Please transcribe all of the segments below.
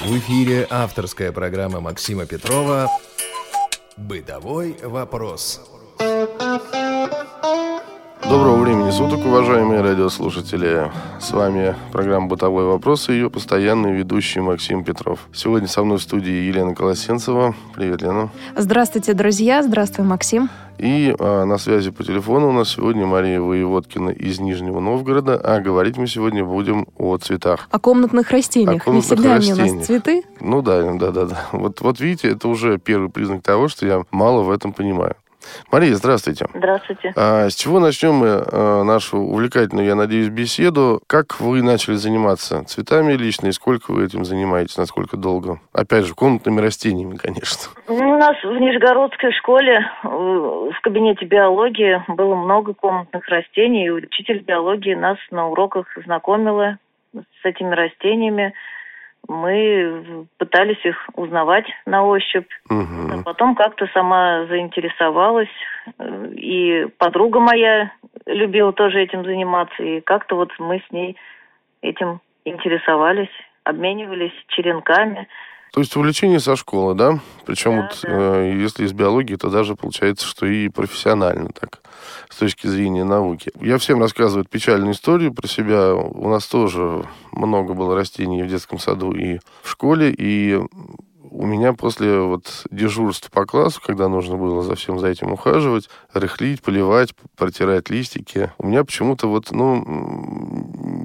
В эфире авторская программа Максима Петрова «Бытовой вопрос». Доброго времени суток, уважаемые радиослушатели. С вами программа «Бытовой вопрос» и ее постоянный ведущий Максим Петров. Сегодня со мной в студии Елена Колосенцева. Привет, Лена. Здравствуйте, друзья. Здравствуй, Максим. И а, на связи по телефону у нас сегодня Мария Воеводкина из Нижнего Новгорода. А говорить мы сегодня будем о цветах. О комнатных растениях. О комнатных Не всегда растениях. они у нас цветы. Ну да, да, да, да. Вот, вот видите, это уже первый признак того, что я мало в этом понимаю. Мария, здравствуйте. Здравствуйте. А, с чего начнем мы а, нашу увлекательную, я надеюсь, беседу? Как вы начали заниматься цветами лично и сколько вы этим занимаетесь, насколько долго? Опять же, комнатными растениями, конечно. Ну, У нас в Нижегородской школе в кабинете биологии было много комнатных растений, и учитель биологии нас на уроках знакомила с этими растениями. Мы пытались их узнавать на ощупь. А Мгм. потом как-то сама заинтересовалась. э, И подруга моя любила тоже этим заниматься. И как-то вот мы с ней этим интересовались, обменивались черенками. То есть увлечение со школы, да? Причем Да, вот да. э, если из биологии, то даже получается, что и профессионально так, с точки зрения науки. Я всем рассказываю печальную историю про себя. У нас тоже много было растений в детском саду и в школе, и у меня после вот дежурства по классу, когда нужно было за всем за этим ухаживать, рыхлить, поливать, протирать листики, у меня почему-то вот, ну,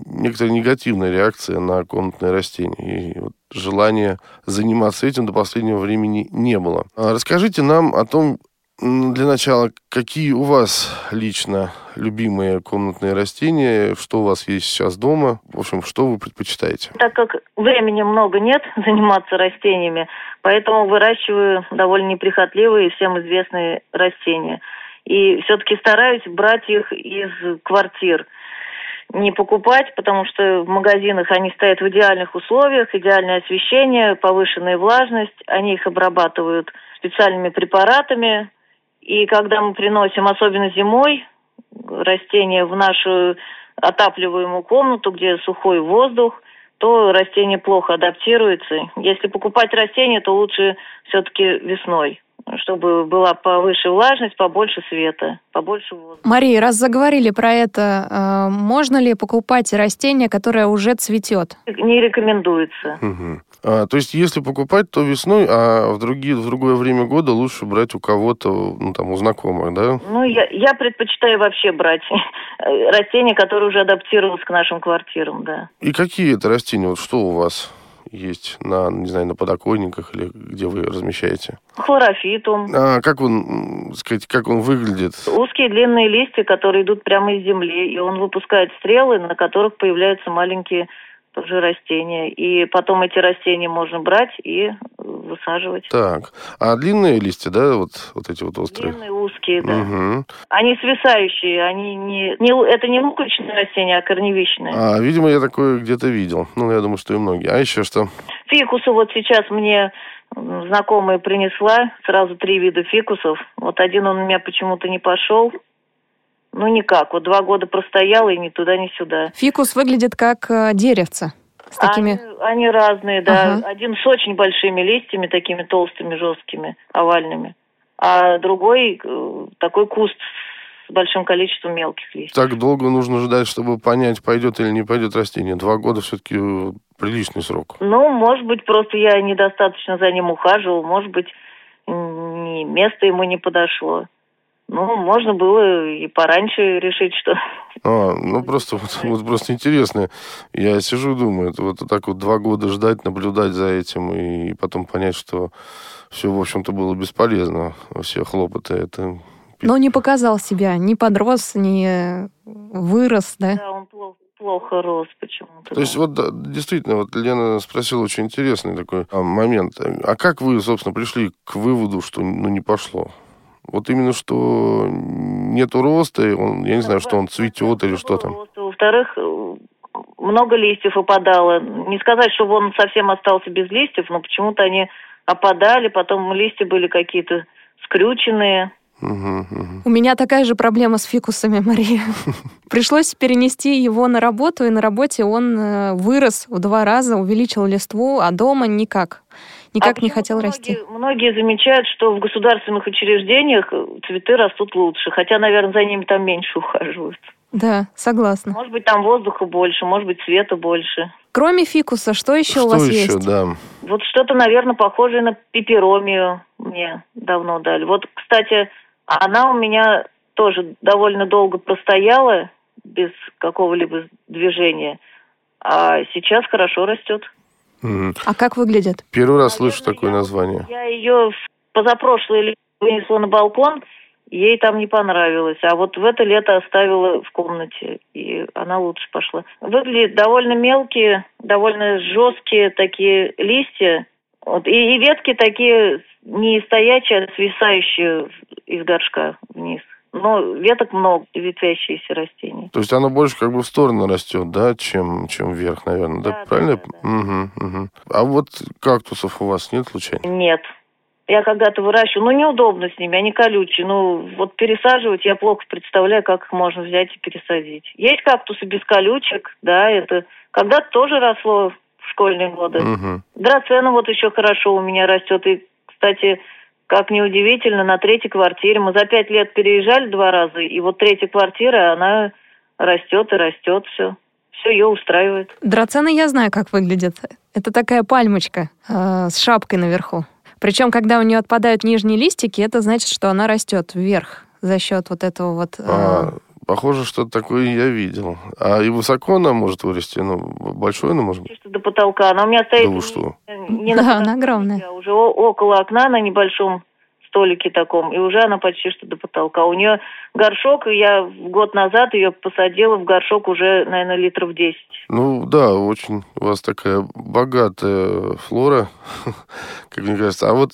некоторая негативная реакция на комнатные растения. И вот желания заниматься этим до последнего времени не было. А Расскажите нам о том, для начала, какие у вас лично любимые комнатные растения, что у вас есть сейчас дома, в общем, что вы предпочитаете? Так как времени много нет заниматься растениями, поэтому выращиваю довольно неприхотливые всем известные растения. И все-таки стараюсь брать их из квартир. Не покупать, потому что в магазинах они стоят в идеальных условиях, идеальное освещение, повышенная влажность, они их обрабатывают специальными препаратами. И когда мы приносим, особенно зимой, растения в нашу отапливаемую комнату, где сухой воздух, то растение плохо адаптируется. Если покупать растения, то лучше все-таки весной, чтобы была повыше влажность, побольше света, побольше воздуха. Мария, раз заговорили про это, э, можно ли покупать растение, которое уже цветет? Не рекомендуется. Мгм. А, то есть, если покупать, то весной, а в, другие, в другое время года лучше брать у кого-то, ну, там, у знакомых, да? Ну, я, я предпочитаю вообще брать э, растения, которые уже адаптировались к нашим квартирам, да. И какие это растения? Вот что у вас есть на, не знаю, на подоконниках или где вы размещаете? Хлорофитум. А как он, сказать, как он выглядит? Узкие длинные листья, которые идут прямо из земли, и он выпускает стрелы, на которых появляются маленькие тоже растения. И потом эти растения можно брать и высаживать. Так, а длинные листья, да, вот, вот эти вот острые? Длинные, узкие, да. Мгм. Они свисающие, они не, не... Это не луковичные растения, а корневищные. А, видимо, я такое где-то видел. Ну, я думаю, что и многие. А еще что? Фикусы вот сейчас мне знакомая принесла, сразу три вида фикусов. Вот один он у меня почему-то не пошел. Ну, никак. Вот два года простоял и ни туда, ни сюда. Фикус выглядит как э, деревце. С такими... Они, они разные, да. Ага. Один с очень большими листьями, такими толстыми, жесткими, овальными. А другой э, такой куст с большим количеством мелких листьев. Так долго нужно ждать, чтобы понять, пойдет или не пойдет растение. Два года все-таки приличный срок. Ну, может быть, просто я недостаточно за ним ухаживал, может быть, не, место ему не подошло. Ну, можно было и пораньше решить, что... А, ну просто вот, вот просто интересно. Я сижу и думаю, это вот так вот два года ждать, наблюдать за этим и потом понять, что все, в общем-то, было бесполезно, все хлопоты. Это Но не показал себя, не подрос, не вырос, да? Да, он плохо, плохо рос почему-то. То есть вот да, действительно, вот Лена спросила очень интересный такой а, момент. А как вы, собственно, пришли к выводу, что ну, не пошло? Вот именно что нету роста, и он, я не знаю, что он цветет или что там. Во-вторых, э, много листьев опадало. Не сказать, чтобы он совсем остался без листьев, но почему-то они опадали, потом листья были какие-то скрюченные. У меня такая же проблема с фикусами, Мария. Пришлось перенести его на работу, и на работе он э, вырос в два раза, увеличил листву, а дома никак. Никак а не хотел многие, расти. Многие замечают, что в государственных учреждениях цветы растут лучше, хотя, наверное, за ними там меньше ухаживают. Да, согласна. Может быть, там воздуха больше, может быть, света больше. Кроме фикуса, что еще что у вас еще, есть? да. Вот что-то, наверное, похожее на пиперомию мне давно дали. Вот, кстати, она у меня тоже довольно долго простояла без какого-либо движения, а сейчас хорошо растет. Мгм. А как выглядит? Первый раз Наверное, слышу такое я- название. Я ее позапрошлое лето вынесла на балкон, ей там не понравилось. А вот в это лето оставила в комнате, и она лучше пошла. Выглядит довольно мелкие, довольно жесткие такие листья. Вот, и, и ветки такие не стоячие, а свисающие из горшка вниз. Но веток много, ветвящиеся растения. То есть оно больше как бы в сторону растет, да, чем, чем вверх, наверное, да? Да, да, Правильно? да, Мгм, мгм. А вот кактусов у вас нет случайно? Нет. Я когда-то выращиваю, ну неудобно с ними, они колючие. Ну вот пересаживать я плохо представляю, как их можно взять и пересадить. Есть кактусы без колючек, да, это когда-то тоже росло в школьные годы. Мгм. Драцена вот еще хорошо у меня растет. И, кстати, как неудивительно, на третьей квартире. Мы за пять лет переезжали два раза, и вот третья квартира, она растет и растет все. Все ее устраивает. Драцена я знаю, как выглядит. Это такая пальмочка э, с шапкой наверху. Причем, когда у нее отпадают нижние листики, это значит, что она растет вверх за счет вот этого вот. э, А, похоже, что такое я видел. А и высоко она может вырасти? Ну, большой она может быть? Чисто до потолка. Она у меня стоит Да вы что? не Да, на она огромная. а уже около окна на небольшом столике таком, и уже она почти что до потолка. У нее горшок, и я год назад ее посадила в горшок уже, наверное, литров 10. Ну, да, очень у вас такая богатая флора, как мне кажется. А вот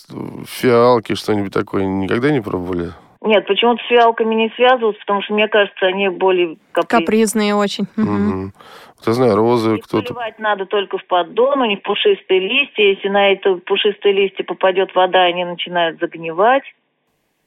фиалки, что-нибудь такое никогда не пробовали? Нет, почему-то с фиалками не связываться, потому что, мне кажется, они более капризные. Капризные очень. Вот я знаю, розы Их кто-то... поливать надо только в поддон, у них пушистые листья. Если на это пушистые листья попадет вода, они начинают загнивать.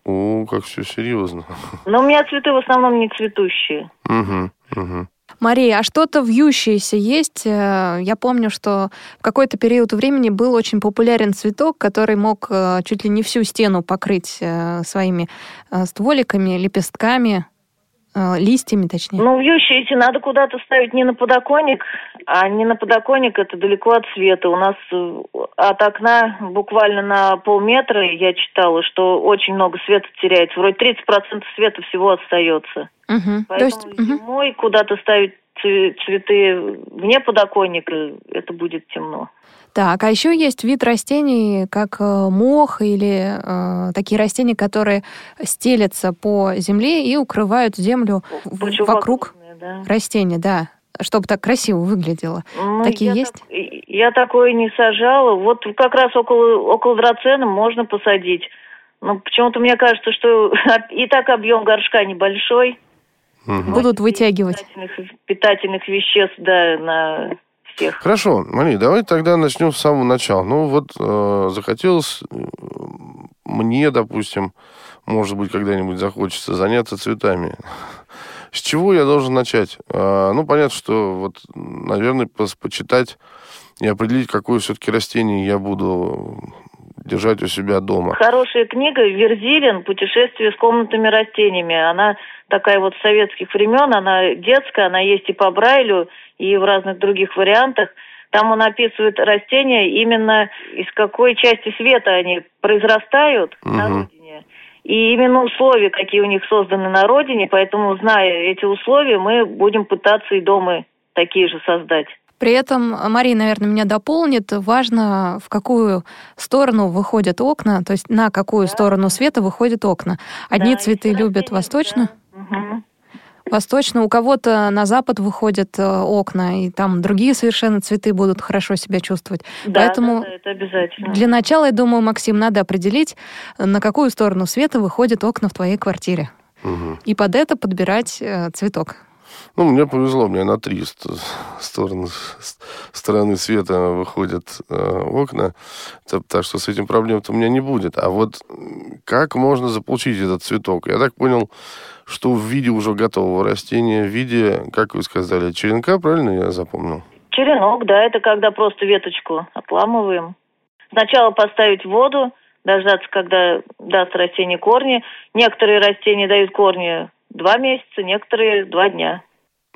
О, как все серьезно. Но у меня цветы в основном не цветущие. Мгм, мгм. Мария, а что-то вьющееся есть? Э, Я помню, что в какой-то период времени был очень популярен цветок, который мог э, чуть ли не всю стену покрыть э, своими стволиками, лепестками, листьями, точнее. Ну, вьющиеся надо куда-то ставить не на подоконник, а не на подоконник, это далеко от света. У нас э, от окна буквально на полметра я читала, что очень много света теряется. Вроде 30% света всего остается. То Поэтому есть, мгм. зимой куда-то ставить цветы вне подоконника, это будет темно. Так, а еще есть вид растений, как э, мох или э, такие растения, которые стелятся по земле и укрывают землю в- вокруг да. растения, да, чтобы так красиво выглядело. Ну, Такие я есть? так- я такое не сажала. Вот как раз около, около драцена можно посадить. Но почему-то мне кажется, что и так объем горшка небольшой. Мгм. Будут вытягивать. Питательных, питательных веществ, да, на всех. Хорошо, Мария, давай тогда начнем с самого начала. Ну вот э, захотелось э, мне, допустим, может быть, когда-нибудь захочется заняться цветами. С чего я должен начать? А, ну, понятно, что вот, наверное, пос- почитать и определить, какое все-таки растение я буду держать у себя дома. Хорошая книга «Верзилин. Путешествие с комнатными растениями». Она такая вот советских времен, она детская, она есть и по Брайлю, и в разных других вариантах. Там он описывает растения именно из какой части света они произрастают на Мгм. родине. И именно условия, какие у них созданы на родине, поэтому, зная эти условия, мы будем пытаться и дома такие же создать. При этом, Мария, наверное, меня дополнит, важно, в какую сторону выходят окна, то есть на какую Да. сторону света выходят окна. Одни Да, цветы любят восточно, да. Мгм. восточно, у кого-то на запад выходят э, окна, и там другие совершенно цветы будут хорошо себя чувствовать. Да, Поэтому да, да, это обязательно. Для начала, я думаю, Максим, надо определить, на какую сторону света выходят окна в твоей квартире. Мгм. И под это подбирать э, цветок. Ну, мне повезло, у меня на три стороны, стороны света выходят э, окна, так, так что с этим проблем-то у меня не будет. А вот как можно заполучить этот цветок? Я так понял, что в виде уже готового растения, в виде, как вы сказали, черенка, правильно я запомнил? Черенок, да, это когда просто веточку отламываем. Сначала поставить воду, дождаться, когда даст растение корни. Некоторые растения дают корни два месяца, некоторые два дня.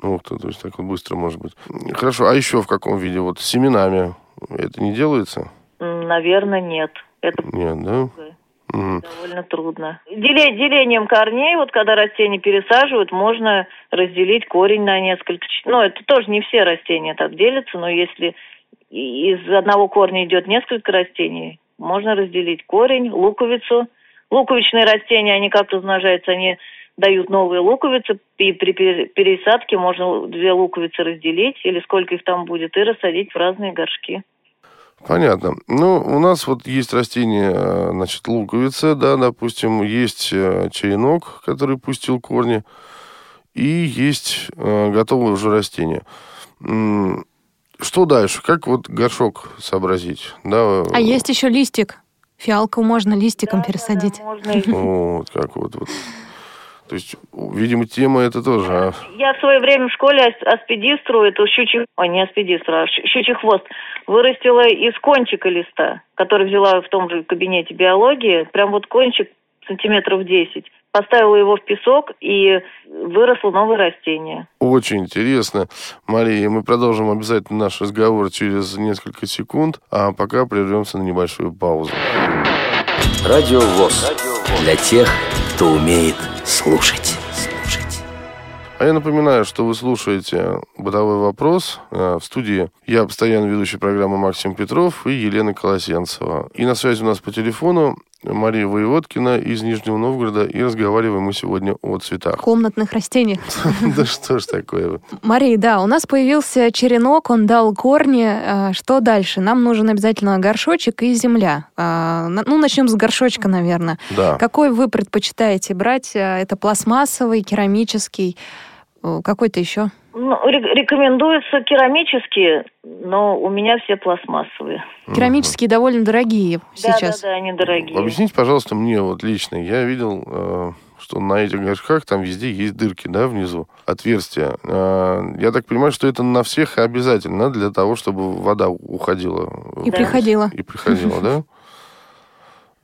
Ух ты, то есть так вот быстро может быть. Хорошо, а еще в каком виде? Вот с семенами это не делается? Наверное, нет. Это нет, да? Угу. Довольно трудно. Деле, делением корней, вот когда растения пересаживают, можно разделить корень на несколько... Ну, это тоже не все растения так делятся, но если из одного корня идет несколько растений, можно разделить корень, луковицу. Луковичные растения, они как размножаются, они дают новые луковицы, и при пересадке можно две луковицы разделить, или сколько их там будет, и рассадить в разные горшки. Понятно. Ну, у нас вот есть растение, значит, луковица, да, допустим, есть э, черенок, который пустил корни, и есть э, готовое уже растение. Что дальше? Как вот горшок сообразить? Да? А есть еще листик. Фиалку можно листиком да, пересадить. Да, да, можно. Вот, как вот, вот. То есть, видимо, тема это тоже. А... Я в свое время в школе аспидистру, это щучий, ой, не аспидистру, а щучий хвост, вырастила из кончика листа, который взяла в том же кабинете биологии, прям вот кончик сантиметров 10. Поставила его в песок, и выросло новое растение. Очень интересно. Мария, мы продолжим обязательно наш разговор через несколько секунд, а пока прервемся на небольшую паузу. Радио ВОЗ. Для тех, кто умеет слушать. слушать. А я напоминаю, что вы слушаете «Бытовой вопрос». Э, в студии я постоянно ведущий программы Максим Петров и Елена Колосенцева. И на связи у нас по телефону Мария Воеводкина из Нижнего Новгорода, и разговариваем мы сегодня о цветах. Комнатных растениях. Да что ж такое? Мария, да, у нас появился черенок, он дал корни. А, что дальше? Нам нужен обязательно горшочек и земля. А, ну, начнем с горшочка, наверное. Да. Какой вы предпочитаете брать? А, это пластмассовый, керамический, какой-то еще? Ну, рекомендуются керамические, но у меня все пластмассовые. Керамические угу. довольно дорогие сейчас. Да, да, да, они дорогие. Объясните, пожалуйста, мне вот лично. Я видел, э, что на этих горшках там везде есть дырки, да, внизу, отверстия. Э, я так понимаю, что это на всех обязательно для того, чтобы вода уходила. И приходила. И приходила, да?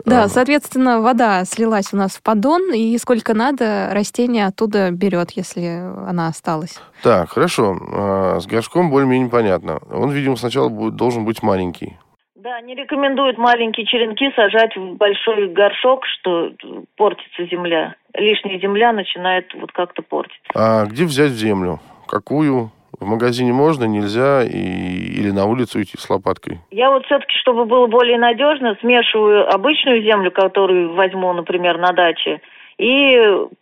Да, соответственно, вода слилась у нас в поддон, и сколько надо, растение оттуда берет, если она осталась. Так, хорошо. А, с горшком более-менее понятно. Он, видимо, сначала будет, должен быть маленький. Да, не рекомендуют маленькие черенки сажать в большой горшок, что портится земля. Лишняя земля начинает вот как-то портиться. А где взять землю? Какую? В магазине можно, нельзя, и, или на улицу идти с лопаткой? Я вот все-таки, чтобы было более надежно, смешиваю обычную землю, которую возьму, например, на даче, и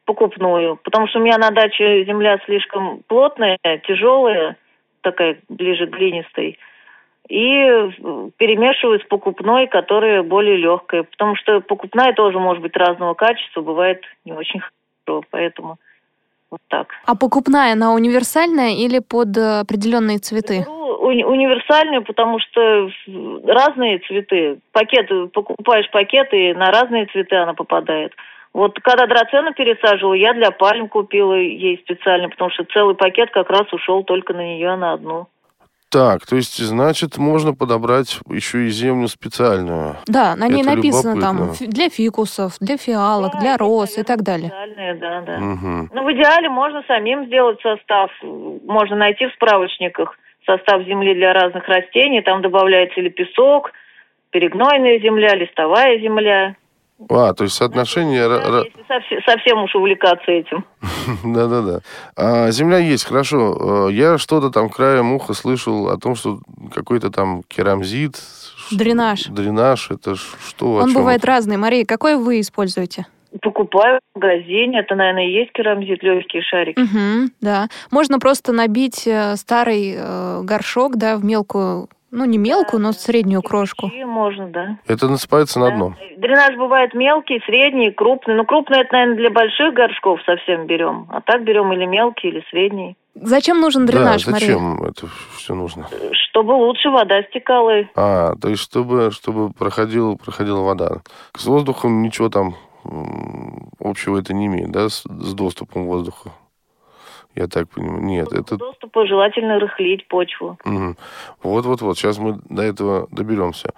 покупную. Потому что у меня на даче земля слишком плотная, тяжелая, такая ближе к глинистой. И перемешиваю с покупной, которая более легкая. Потому что покупная тоже может быть разного качества, бывает не очень хорошо. Поэтому вот так. А покупная, она универсальная или под э, определенные цветы? Уни- универсальную, потому что разные цветы. Пакеты, покупаешь пакеты, и на разные цветы она попадает. Вот когда драцену пересаживала, я для пальм купила ей специально, потому что целый пакет как раз ушел только на нее, на одну. Так, то есть, значит, можно подобрать еще и землю специальную. Да, на ней Это написано там для фикусов, для фиалок, да, для роз и так далее. Специальные, да, да. Угу. Ну, в идеале можно самим сделать состав. Можно найти в справочниках состав земли для разных растений. Там добавляется или песок, перегнойная земля, листовая земля. А, то есть соотношение... Да, если совсем, совсем уж увлекаться этим. Да-да-да. А, земля есть, хорошо. Э, я что-то там краем уха слышал о том, что какой-то там керамзит... Дренаж. Дренаж, это что? Он бывает разный. Мария, какой вы используете? Покупаю в магазине. Это, наверное, и есть керамзит, легкие шарики. Угу, да. Можно просто набить э, старый э, горшок, да, в мелкую ну, не мелкую, но среднюю крошку. Можно, да. Это насыпается на дно? Дренаж бывает мелкий, средний, крупный. Ну, крупный это, наверное, для больших горшков совсем берем. А так берем или мелкий, или средний. Зачем нужен дренаж, да, Мария? зачем это все нужно? Чтобы лучше вода стекала. А, то есть чтобы, чтобы проходила, проходила вода. С воздухом ничего там общего это не имеет, да, с, с доступом воздуха? Я так понимаю. Нет, это... Доступа желательно рыхлить почву. Мгм. Вот-вот-вот, сейчас мы до этого доберемся.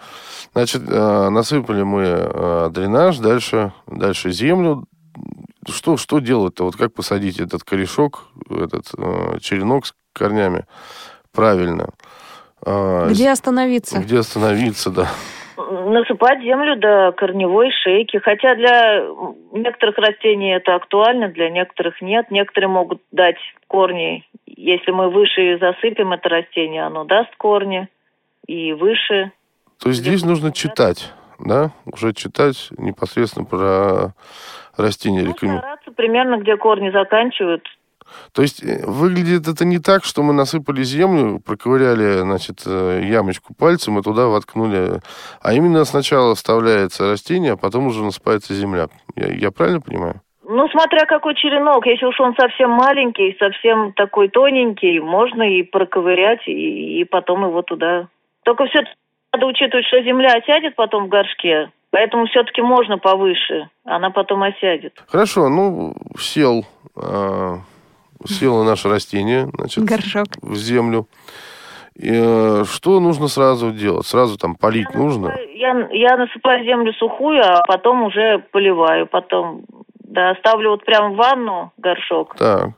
Значит, э, насыпали мы э, дренаж, дальше, дальше землю. Что, что делать-то? Вот как посадить этот корешок, этот э, черенок с корнями правильно? Э, Где остановиться? Где остановиться, да. Насыпать землю до корневой шейки. Хотя для некоторых растений это актуально, для некоторых нет. Некоторые могут дать корни. Если мы выше засыпем это растение, оно даст корни. И выше. То есть здесь нужно читать, да? Уже читать непосредственно про растения Ну, стараться примерно, где корни заканчивают. То есть э, выглядит это не так, что мы насыпали землю, проковыряли, значит, э, ямочку пальцем и туда воткнули, а именно сначала вставляется растение, а потом уже насыпается земля. Я, я правильно понимаю? Ну, смотря какой черенок. Если уж он совсем маленький, совсем такой тоненький, можно и проковырять, и, и потом его туда. Только все надо учитывать, что земля осядет потом в горшке, поэтому все-таки можно повыше, она потом осядет. Хорошо, ну, сел, э, село наше растение, значит, Горшок. в землю. И, э, что нужно сразу делать? Сразу там полить Я нужно? насыпаю- Я, я насыпаю землю сухую, а потом уже поливаю. Потом, да, ставлю вот прям в ванну горшок Так.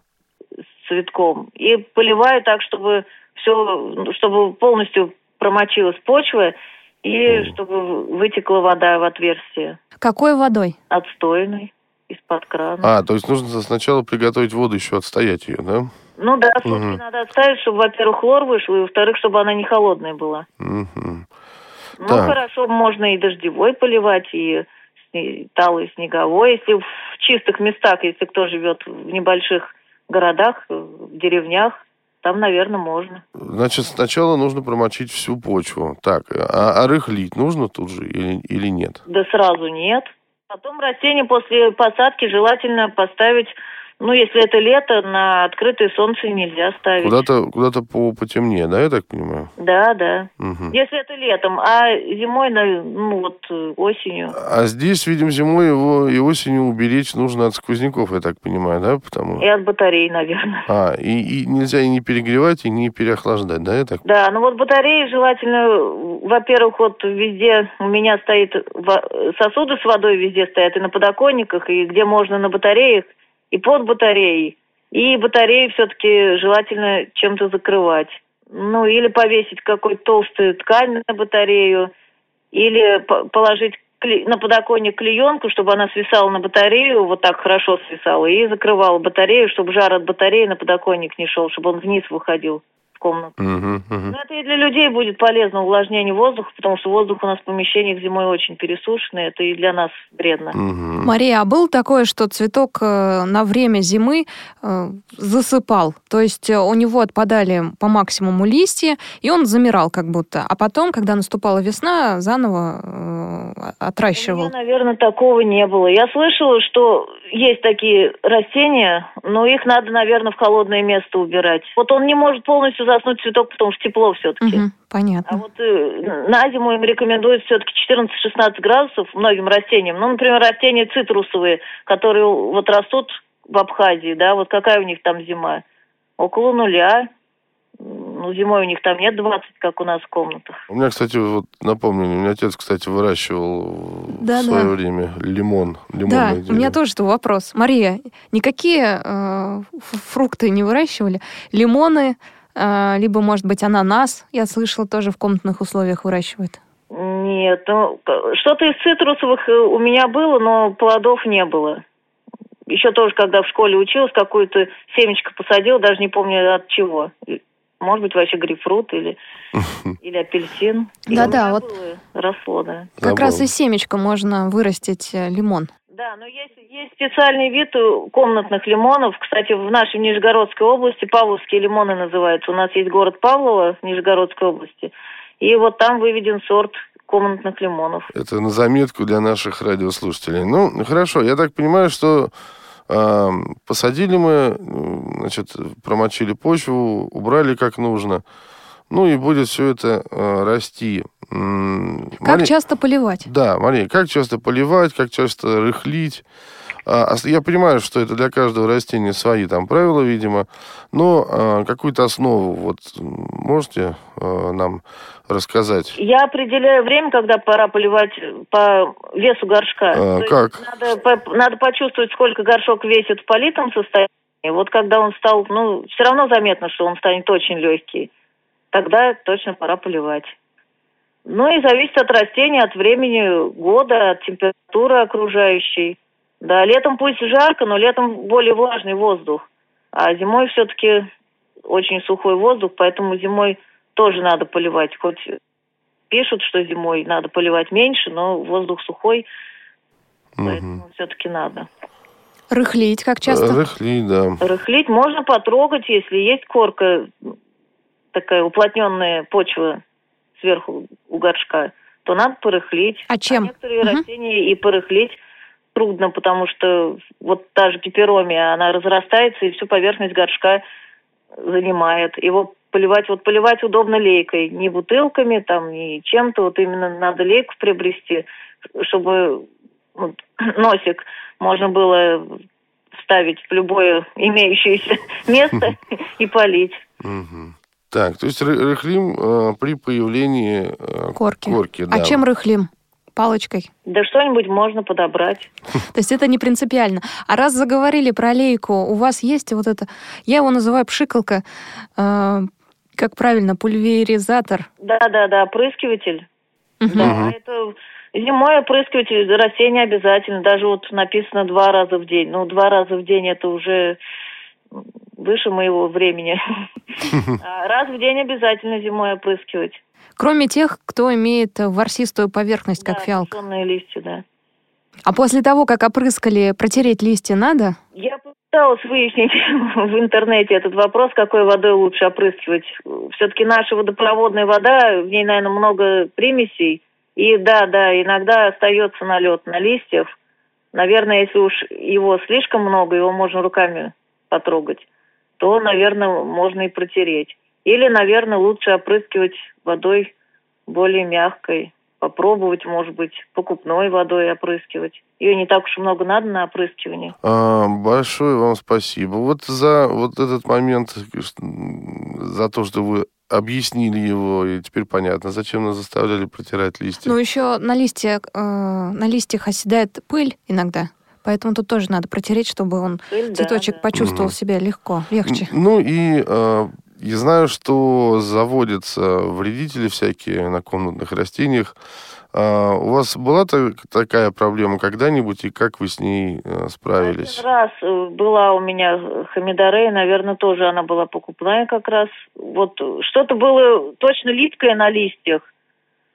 с цветком и поливаю так, чтобы все, чтобы полностью промочилась почва и чтобы вытекла вода в отверстие Какой водой? отстойной из-под крана. А, то есть нужно сначала приготовить воду, еще отстоять ее, да? Ну да, сутки Мгм. надо оставить, чтобы, во-первых, хлор вышел, и, во-вторых, чтобы она не холодная была. Мгм. Ну, Так. хорошо, можно и дождевой поливать, и, и талый, снеговой. Если в чистых местах, если кто живет в небольших городах, в деревнях, там, наверное, можно. Значит, сначала нужно промочить всю почву. Так, а, а рыхлить нужно тут же или, или нет? Да сразу нет. Потом растение после посадки желательно поставить, ну, если это лето, на открытое солнце нельзя ставить. Куда-то куда по потемнее, да, я так понимаю? Да, да. Мгм. Если это летом, а зимой, ну, вот э, осенью. А здесь, видим, зимой его и осенью уберечь нужно от сквозняков, я так понимаю, да? Потому... И от батарей, наверное. А, и, и нельзя и не перегревать, и не переохлаждать, да, я так? Да, ну вот батареи желательно, во-первых, вот везде у меня стоит сосуды с водой везде стоят и на подоконниках, и где можно на батареях, и под батареей. И батареи все-таки желательно чем-то закрывать. Ну, или повесить какую-то толстую ткань на батарею, или по- положить на подоконник клеенку, чтобы она свисала на батарею, вот так хорошо свисала, и закрывала батарею, чтобы жар от батареи на подоконник не шел, чтобы он вниз выходил комнату. Мгм, мгм. Ну, это и для людей будет полезно, увлажнение воздуха, потому что воздух у нас в помещениях зимой очень пересушенный, это и для нас вредно. Мгм. Мария, а было такое, что цветок э, на время зимы э, засыпал? То есть э, у него отпадали по максимуму листья, и он замирал как будто. А потом, когда наступала весна, заново э, У отращивал. меня, наверное, такого не было. Я слышала, что есть такие растения, но их надо, наверное, в холодное место убирать. Вот он не может полностью заснуть цветок, потому что тепло все-таки. А понятно. вот э, на зиму им рекомендуют все-таки 14-16 градусов многим растениям. Ну, например, растения цитрусовые, которые вот растут в Абхазии, да, вот какая у них там зима? Около нуля. Ну, зимой у них там нет 20, как у нас в комнатах. У меня, кстати, вот напомню, у меня отец, кстати, выращивал Да, в свое да. время лимон. Да, лимонное у меня дерево. тоже что вопрос. Мария, никакие э, фрукты не выращивали? Лимоны, либо, может быть, ананас, я слышала, тоже в комнатных условиях выращивают. Нет, ну, что-то из цитрусовых э, у меня было, но плодов не было. Еще тоже, когда в школе училась, какую-то семечко посадила, даже не помню от чего. Может быть, вообще грейпфрут или, или апельсин. Да-да, вот. росло, да. Как раз из семечка можно вырастить э, лимон. Да, но есть, есть специальный вид э, комнатных лимонов. Кстати, в нашей Нижегородской области павловские лимоны называются. У нас есть город Павлово в Нижегородской области. И вот там выведен сорт комнатных лимонов. Это на заметку для наших радиослушателей. Ну, хорошо, я так понимаю, что А, посадили мы, значит, промочили почву, убрали как нужно. Ну и будет все это э, расти. Как Мария, часто поливать? Да, Мария, как часто поливать, как часто рыхлить. А, я понимаю, что это для каждого растения свои там правила, видимо, но а, какую-то основу вот можете а, нам рассказать? Я определяю время, когда пора поливать по весу горшка. А, как? Надо, надо почувствовать, сколько горшок весит в политом состоянии. Вот когда он стал, ну, все равно заметно, что он станет очень легкий. Тогда точно пора поливать. Ну и зависит от растения, от времени года, от температуры окружающей. Да, летом пусть жарко, но летом более влажный воздух. А зимой все-таки очень сухой воздух, поэтому зимой тоже надо поливать. Хоть пишут, что зимой надо поливать меньше, но воздух сухой, поэтому угу. все-таки надо. Рыхлить как часто? Рыхлить, да. Рыхлить можно потрогать, если есть корка, такая уплотненная почва сверху у горшка, то надо порыхлить. А чем? А некоторые угу. растения и порыхлить трудно, потому что вот та же пеперомия, она разрастается и всю поверхность горшка занимает. Его поливать, вот поливать удобно лейкой, не бутылками, там, не чем-то, вот именно надо лейку приобрести, чтобы вот, носик можно было ставить в любое имеющееся место и полить. Так, то есть рыхлим э, при появлении э, корки. корки а чем рыхлим? Палочкой? Да что-нибудь можно подобрать. То есть это не принципиально. А раз заговорили про лейку, у вас есть вот это, я его называю пшикалка, э, как правильно, пульверизатор? Да-да-да, опрыскиватель. Угу. Да, это зимой опрыскиватель растения обязательно. Даже вот написано два раза в день. Ну, два раза в день это уже выше моего времени. А раз в день обязательно зимой опрыскивать. Кроме тех, кто имеет ворсистую поверхность, как да, фиалка. листья, да. А после того, как опрыскали, протереть листья надо? Я пыталась выяснить в интернете этот вопрос, какой водой лучше опрыскивать. Все-таки наша водопроводная вода, в ней, наверное, много примесей. И да, да, иногда остается налет на листьях. Наверное, если уж его слишком много, его можно руками потрогать, то, наверное, можно и протереть. Или, наверное, лучше опрыскивать водой более мягкой. Попробовать, может быть, покупной водой опрыскивать. Ее не так уж много надо на опрыскивание. А, большое вам спасибо. Вот за вот этот момент, за то, что вы объяснили его, и теперь понятно, зачем нас заставляли протирать листья. Ну, еще на, листья, э, на листьях оседает пыль иногда. Поэтому тут тоже надо протереть, чтобы он, пыль, цветочек, да, почувствовал угу. себя легко, легче. Ну и э, я знаю, что заводятся вредители всякие на комнатных растениях. А у вас была такая проблема когда-нибудь, и как вы с ней э, справились? Один раз э, была у меня хамидорея, наверное, тоже она была покупная как раз. Вот что-то было точно липкое на листьях.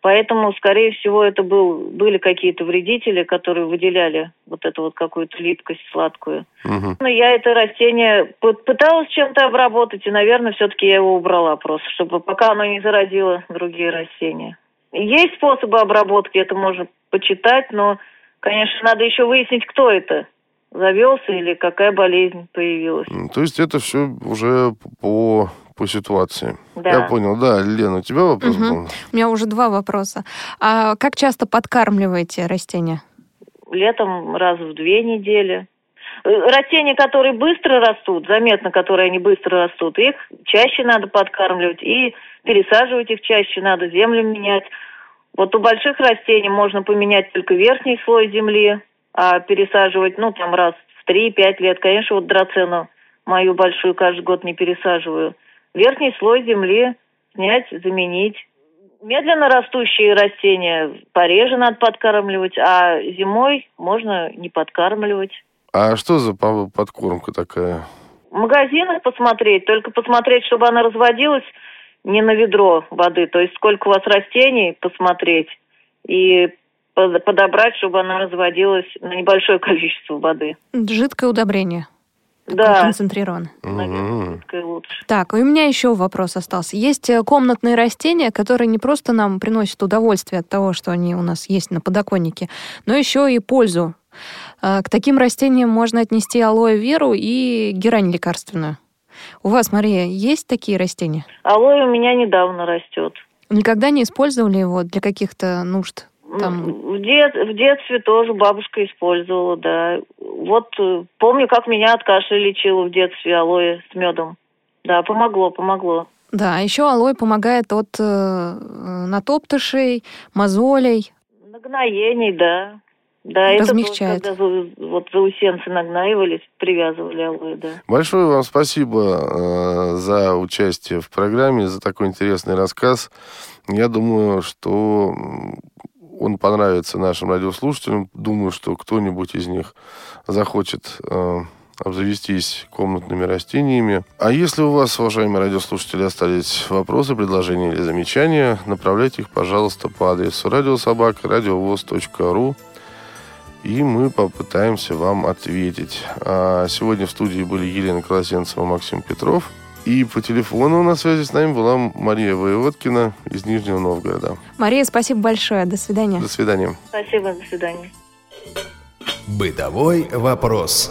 Поэтому, скорее всего, это был, были какие-то вредители, которые выделяли вот эту вот какую-то липкость сладкую. Угу. Но я это растение пыталась чем-то обработать, и, наверное, все-таки я его убрала просто, чтобы пока оно не заразило другие растения. Есть способы обработки, это можно почитать, но, конечно, надо еще выяснить, кто это завелся или какая болезнь появилась. То есть это все уже по по ситуации. Да. Я понял, да. Лена, у тебя вопрос угу. был? У меня уже два вопроса. А как часто подкармливаете растения? Летом раз в две недели. Э, растения, которые быстро растут, заметно, которые они быстро растут, их чаще надо подкармливать и пересаживать их чаще надо, землю менять. Вот у больших растений можно поменять только верхний слой земли, а пересаживать, ну, там раз в 3-5 лет. Конечно, вот драцену мою большую каждый год не пересаживаю верхний слой земли снять, заменить. Медленно растущие растения пореже надо подкармливать, а зимой можно не подкармливать. А что за подкормка такая? В магазинах посмотреть, только посмотреть, чтобы она разводилась не на ведро воды, то есть сколько у вас растений посмотреть и подобрать, чтобы она разводилась на небольшое количество воды. Жидкое удобрение да. концентрирован. Угу. Так, и у меня еще вопрос остался. Есть э, комнатные растения, которые не просто нам приносят удовольствие от того, что они у нас есть на подоконнике, но еще и пользу К таким растениям можно отнести алоэ веру и герань лекарственную. У вас, Мария, есть такие растения? Алоэ у меня недавно растет. Никогда не использовали его для каких-то нужд? Там... В, дет, в детстве тоже бабушка использовала, да. Вот э, помню, как меня от кашля лечила в детстве алоэ с медом. Да, помогло, помогло. Да, а еще алоэ помогает от э, натоптышей, мозолей. Нагноений, да. Да, Размягчает. это тоже, когда вот заусенцы нагнаивались, привязывали алоэ, да. Большое вам спасибо э, за участие в программе, за такой интересный рассказ. Я думаю, что он понравится нашим радиослушателям. Думаю, что кто-нибудь из них захочет э, обзавестись комнатными растениями. А если у вас, уважаемые радиослушатели, остались вопросы, предложения или замечания, направляйте их, пожалуйста, по адресу радиособака радиовоз.ру и мы попытаемся вам ответить. А сегодня в студии были Елена Колосенцева, Максим Петров. И по телефону на связи с нами была Мария Воеводкина из Нижнего Новгорода. Мария, спасибо большое. До свидания. До свидания. Спасибо, до свидания. Бытовой вопрос.